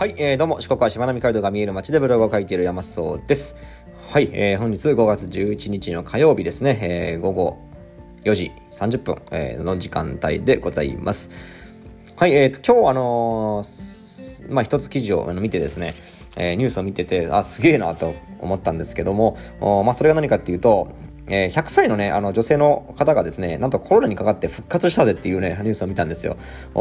はい、えー、どうも、四国はしまなみ海道が見える街でブログを書いている山荘です。はい、えー、本日5月11日の火曜日ですね、えー、午後4時30分、えー、の時間帯でございます。はい、えーと、今日あのー、まあ、一つ記事を見てですね、えー、ニュースを見てて、あ、すげえなと思ったんですけども、まあ、それが何かっていうと、えー、100歳のね、あの女性の方がですね、なんとコロナにかかって復活したぜっていうね、ニュースを見たんですよ。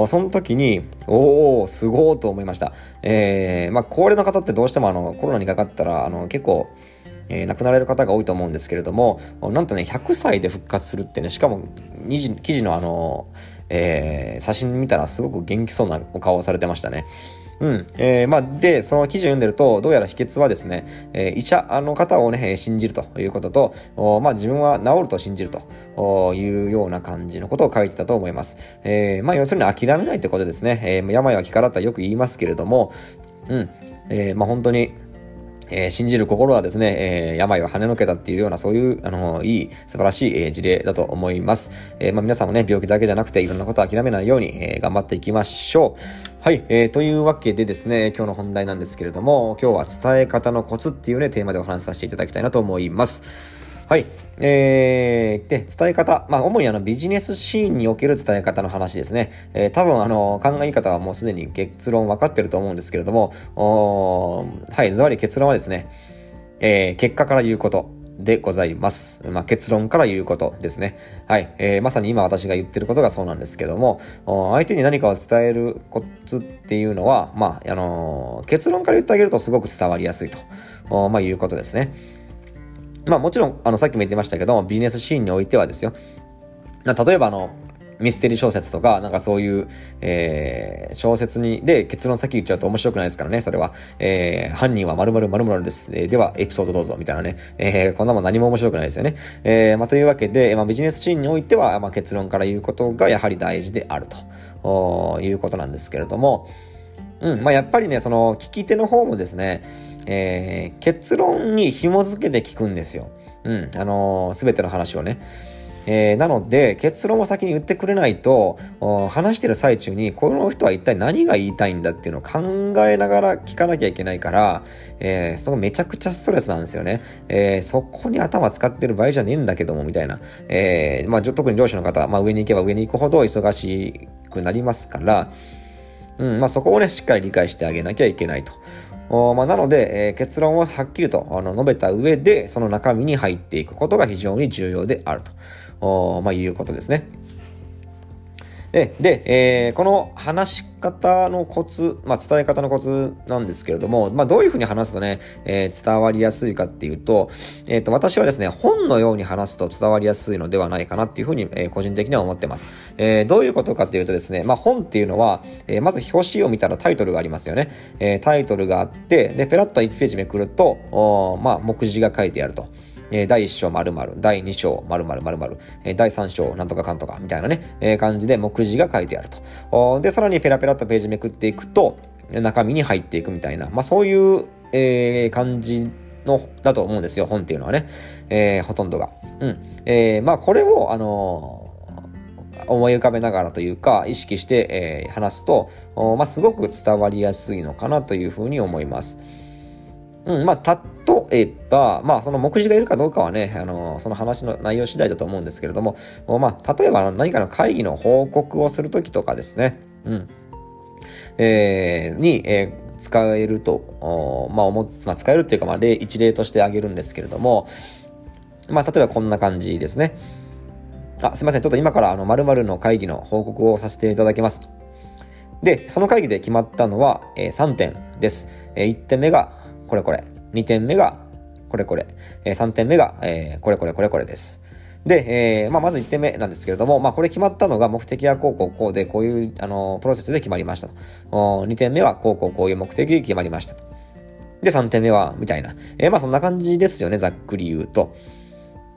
その時に、おー、すごーと思いました。えー、まあ、高齢の方ってどうしてもあの、コロナにかかったら、あの、結構、えー、亡くなられる方が多いと思うんですけれども、なんとね、100歳で復活するってね、しかも、記事のあの、えー、写真見たらすごく元気そうなお顔をされてましたね。うん。えー、まあ、で、その記事を読んでると、どうやら秘訣はですね、えー、医者の方をね、信じるということと、おまあ、自分は治ると信じるというような感じのことを書いてたと思います。えー、まあ、要するに諦めないってことですね。えー、病は気からとはよく言いますけれども、うん。えー、まあ、本当に、えー、信じる心はですね、えー、病を跳ねのけたっていうような、そういう、あの、いい、素晴らしい、えー、事例だと思います。えー、まあ、皆さんもね、病気だけじゃなくて、いろんなことを諦めないように、えー、頑張っていきましょう。はい、えー、というわけでですね、今日の本題なんですけれども、今日は伝え方のコツっていうね、テーマでお話しさせていただきたいなと思います。はい。えー、で、伝え方。まあ、主にあの、ビジネスシーンにおける伝え方の話ですね。えー、多分あの、考え方はもうすでに結論分かってると思うんですけれども、おはい、ずばり結論はですね、えー、結果から言うこと。でございます。まあ、結論から言うことですね。はい。えー、まさに今私が言ってることがそうなんですけども、相手に何かを伝えるコツっていうのは、まあ、あのー、結論から言ってあげるとすごく伝わりやすいと、まあ、いうことですね。まあもちろん、あの、さっきも言ってましたけども、ビジネスシーンにおいてはですよ。例えばあの、ミステリー小説とか、なんかそういう、えー、小説に、で、結論先言っちゃうと面白くないですからね、それは。えー、犯人は〇〇〇〇です。えー、では、エピソードどうぞ、みたいなね。えー、こんなもん何も面白くないですよね。えー、まあ、というわけで、まあ、ビジネスシーンにおいては、まあ、結論から言うことがやはり大事であるということなんですけれども、うん、まあ、やっぱりね、その、聞き手の方もですね、えー、結論に紐づけて聞くんですよ。うん、あのす、べての話をね。えー、なので、結論を先に言ってくれないと、話してる最中に、この人は一体何が言いたいんだっていうのを考えながら聞かなきゃいけないから、えー、そこめちゃくちゃストレスなんですよね。えー、そこに頭使ってる場合じゃねえんだけども、みたいな。えー、まあ、特に上司の方、まあ、上に行けば上に行くほど忙しくなりますから、うん、まあ、そこをね、しっかり理解してあげなきゃいけないと。まあ、なので、えー、結論をはっきりとあの述べた上で、その中身に入っていくことが非常に重要であると、まあ、いうことですね。で、で、えー、この話し方のコツ、まあ、伝え方のコツなんですけれども、まあ、どういうふうに話すとね、えー、伝わりやすいかっていうと、えっ、ー、と、私はですね、本のように話すと伝わりやすいのではないかなっていうふうに、えー、個人的には思ってます。えー、どういうことかっていうとですね、まあ、本っていうのは、えー、まず表紙を見たらタイトルがありますよね。えー、タイトルがあって、で、ペラッと1ページめくると、おまあ、目次が書いてあると。第1章〇〇、第2章〇〇〇〇、えー、第3章なんとかかんとかみたいなね、えー、感じで目次が書いてあると。で、さらにペラペラとページめくっていくと、中身に入っていくみたいな、まあそういう、えー、感じの、だと思うんですよ、本っていうのはね。えー、ほとんどが。うん。えー、まあこれを、あのー思い浮かべながらというか、意識して、えー、話すと、まあ、すごく伝わりやすいのかなというふうに思います。うん、まあ、例えば、まあ、その目次がいるかどうかはね、あの、その話の内容次第だと思うんですけれども、まあ、例えば何かの会議の報告をするときとかですね、うん、えー、に、えー、使えると、まあ、思まあ、使えるっていうか、まあ、例、一例として挙げるんですけれども、まあ、例えばこんな感じですね。あ、すいません。ちょっと今からあの、〇〇の会議の報告をさせていただきます。で、その会議で決まったのは、えー、3点です。えー、1点目が、これこれ。2点目が、これこれ。えー、3点目が、えー、これこれこれこれです。で、えー、まあ、まず1点目なんですけれども、まあ、これ決まったのが目的はこうこうこうで、こういう、あの、プロセスで決まりましたと。2点目はこうこうこういう目的で決まりましたと。で、3点目は、みたいな。えー、まあ、そんな感じですよね、ざっくり言うと。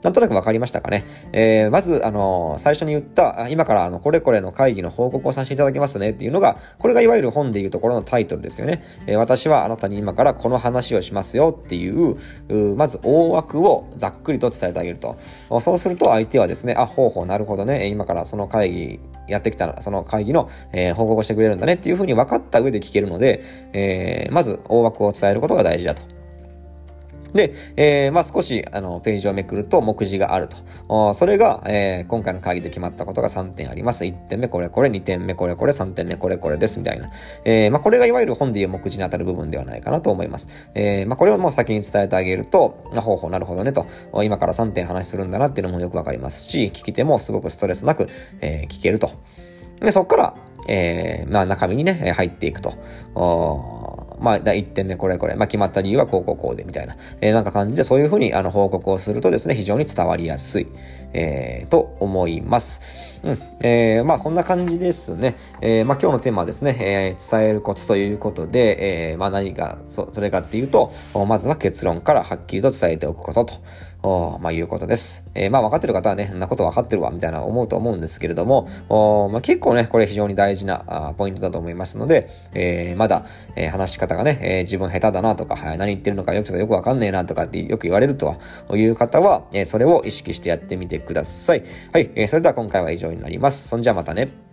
なんとなくわかりましたかね。えー、まず、あの、最初に言った、今からあの、これこれの会議の報告をさせていただきますねっていうのが、これがいわゆる本でいうところのタイトルですよね。えー、私はあなたに今からこの話をしますよっていう、うまず大枠をざっくりと伝えてあげると。そうすると相手はですね、あ、ほうほう、なるほどね。今からその会議やってきたら、その会議の、えー、報告をしてくれるんだねっていうふうに分かった上で聞けるので、えー、まず大枠を伝えることが大事だと。で、えー、まあ少し、あの、ページをめくると目次があると。それが、えー、今回の会議で決まったことが3点あります。1点目これこれ、2点目これこれ、3点目これこれです、みたいな。えー、まあこれがいわゆる本でいう目次に当たる部分ではないかなと思います。えー、まあこれをもう先に伝えてあげると、ほうほう、なるほどねと、今から3点話するんだなっていうのもよくわかりますし、聞き手もすごくストレスなく、えー、聞けると。で、そこから、えー、まあ中身にね、入っていくと。まあ、1点目これこれ、まあ、決まった理由はこうこうこうで、みたいな、えー、なんか感じで、そういうふうに、あの、報告をするとですね、非常に伝わりやすい、えー、と思います。うん。えー、まあ、こんな感じですね。えー、まあ、今日のテーマはですね、えー、伝えるコツということで、えー、まあ、何が、そ、それかっていうと、まずは結論からはっきりと伝えておくことと。おまあ、いうことです。えー、まあ、分かってる方はね、そんなこと分かってるわ、みたいな思うと思うんですけれども、おまあ、結構ね、これ非常に大事なあポイントだと思いますので、えー、まだ、えー、話し方がね、え、自分下手だなとか、はい、何言ってるのかよくよくわかんねえなとかってよく言われるとはいう方は、え、それを意識してやってみてください。はい、え、それでは今回は以上になります。そんじゃまたね。